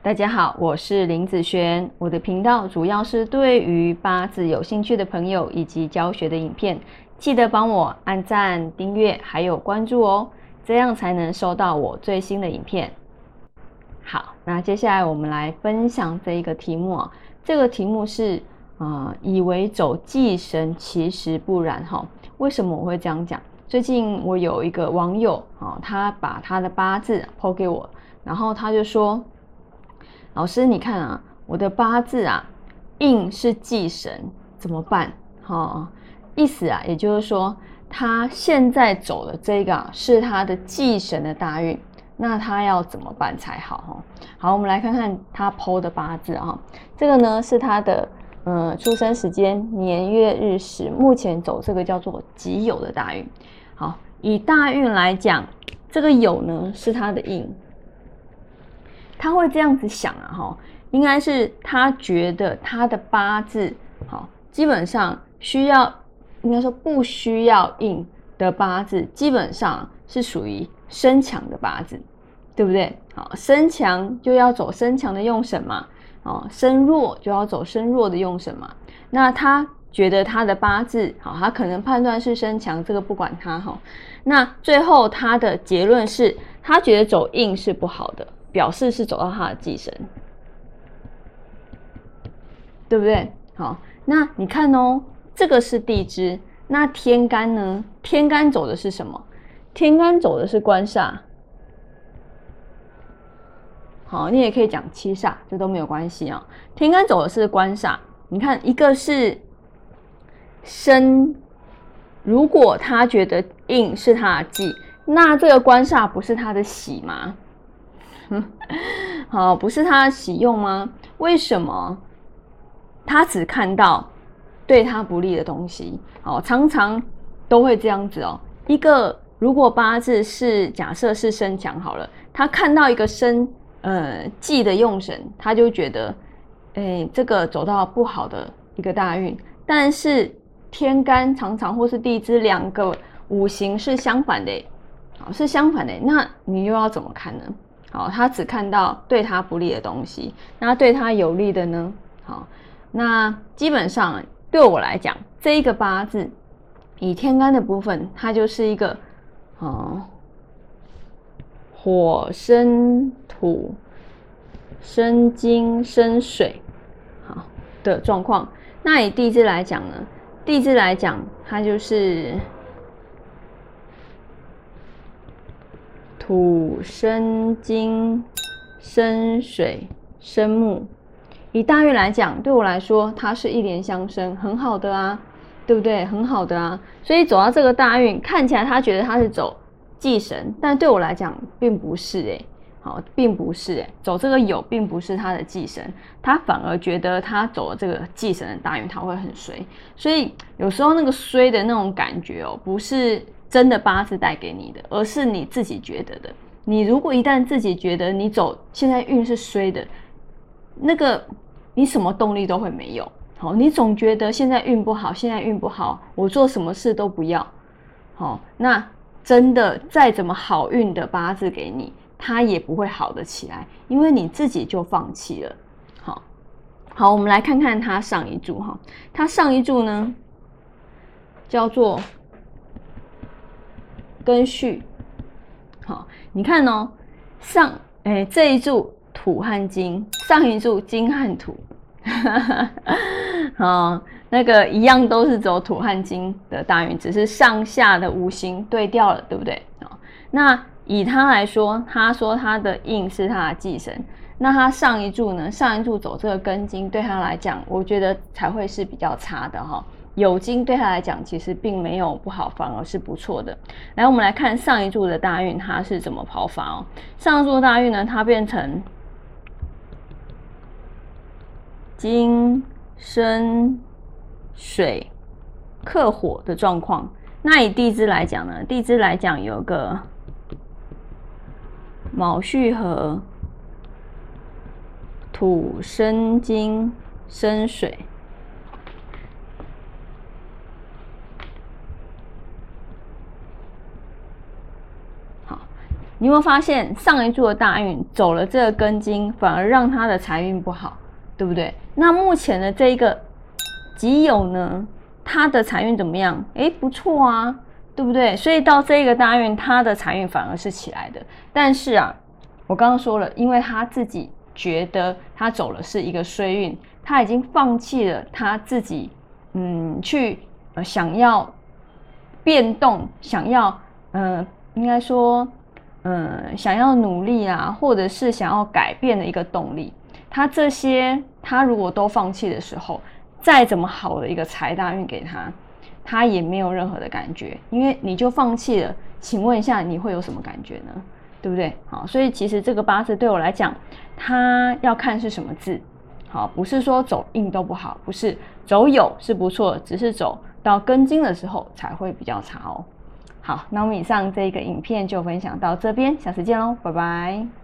大家好，我是林子轩。我的频道主要是对于八字有兴趣的朋友以及教学的影片，记得帮我按赞、订阅还有关注哦，这样才能收到我最新的影片。好，那接下来我们来分享这一个题目啊，这个题目是啊，以为走忌神，其实不然哈。为什么我会这样讲？最近我有一个网友啊，他把他的八字抛给我，然后他就说。老师，你看啊，我的八字啊，印是忌神，怎么办？哈，意思啊，也就是说，他现在走的这个啊是他的忌神的大运，那他要怎么办才好？哈，好，我们来看看他剖的八字啊，这个呢是他的嗯出生时间年月日时，目前走这个叫做己酉的大运。好，以大运来讲，这个酉呢是他的印。他会这样子想啊，哈，应该是他觉得他的八字好，基本上需要，应该说不需要硬的八字，基本上是属于身强的八字，对不对？好，身强就要走身强的用神嘛，哦，身弱就要走身弱的用神嘛。那他觉得他的八字好，他可能判断是身强，这个不管他哈。那最后他的结论是他觉得走硬是不好的。表示是走到他的忌神，对不对？好，那你看哦，这个是地支，那天干呢？天干走的是什么？天干走的是官煞。好，你也可以讲七煞，这都没有关系啊。天干走的是官煞，你看一个是生，如果他觉得印是他的忌，那这个官煞不是他的喜吗？好，不是他喜用吗？为什么他只看到对他不利的东西？哦，常常都会这样子哦。一个如果八字是假设是身强好了，他看到一个身呃忌的用神，他就觉得哎这个走到不好的一个大运。但是天干常常或是地支两个五行是相反的，哦是相反的，那你又要怎么看呢？好，他只看到对他不利的东西，那对他有利的呢？好，那基本上对我来讲，这一个八字以天干的部分，它就是一个哦，火生土，生金生水，好的状况。那以地支来讲呢？地支来讲，它就是。土生金，生水，生木。以大运来讲，对我来说，它是一连相生，很好的啊，对不对？很好的啊。所以走到这个大运，看起来他觉得他是走忌神，但对我来讲，并不是哎，好，并不是哎，走这个酉，并不是他的忌神，他反而觉得他走了这个忌神的大运，他会很衰。所以有时候那个衰的那种感觉哦，不是。真的八字带给你的，而是你自己觉得的。你如果一旦自己觉得你走现在运是衰的，那个你什么动力都会没有。好，你总觉得现在运不好，现在运不好，我做什么事都不要。好，那真的再怎么好运的八字给你，它也不会好的起来，因为你自己就放弃了。好，好，我们来看看它上一柱哈，它上一柱呢叫做。根序，好，你看哦，上哎这一柱土和金，上一柱金和土，好，那个一样都是走土和金的大运，只是上下的五行对调了，对不对？那以他来说，他说他的印是他的忌神，那他上一柱呢？上一柱走这个根金，对他来讲，我觉得才会是比较差的哈。酉金对他来讲，其实并没有不好，反而是不错的。来，我们来看上一柱的大运，它是怎么跑法哦？上一柱大运呢，它变成金生水克火的状况。那以地支来讲呢？地支来讲有个卯戌合土生金生水。你有没有发现上一柱的大运走了这个根金，反而让他的财运不好，对不对？那目前的这一个己酉呢，他的财运怎么样？诶，不错啊，对不对？所以到这个大运，他的财运反而是起来的。但是啊，我刚刚说了，因为他自己觉得他走了是一个衰运，他已经放弃了他自己，嗯，去呃想要变动，想要呃，应该说。嗯，想要努力啊，或者是想要改变的一个动力，他这些他如果都放弃的时候，再怎么好的一个财大运给他，他也没有任何的感觉，因为你就放弃了。请问一下，你会有什么感觉呢？对不对？好，所以其实这个八字对我来讲，他要看是什么字。好，不是说走硬都不好，不是走有是不错，只是走到根金的时候才会比较差哦。好，那我们以上这一个影片就分享到这边，下次见喽，拜拜。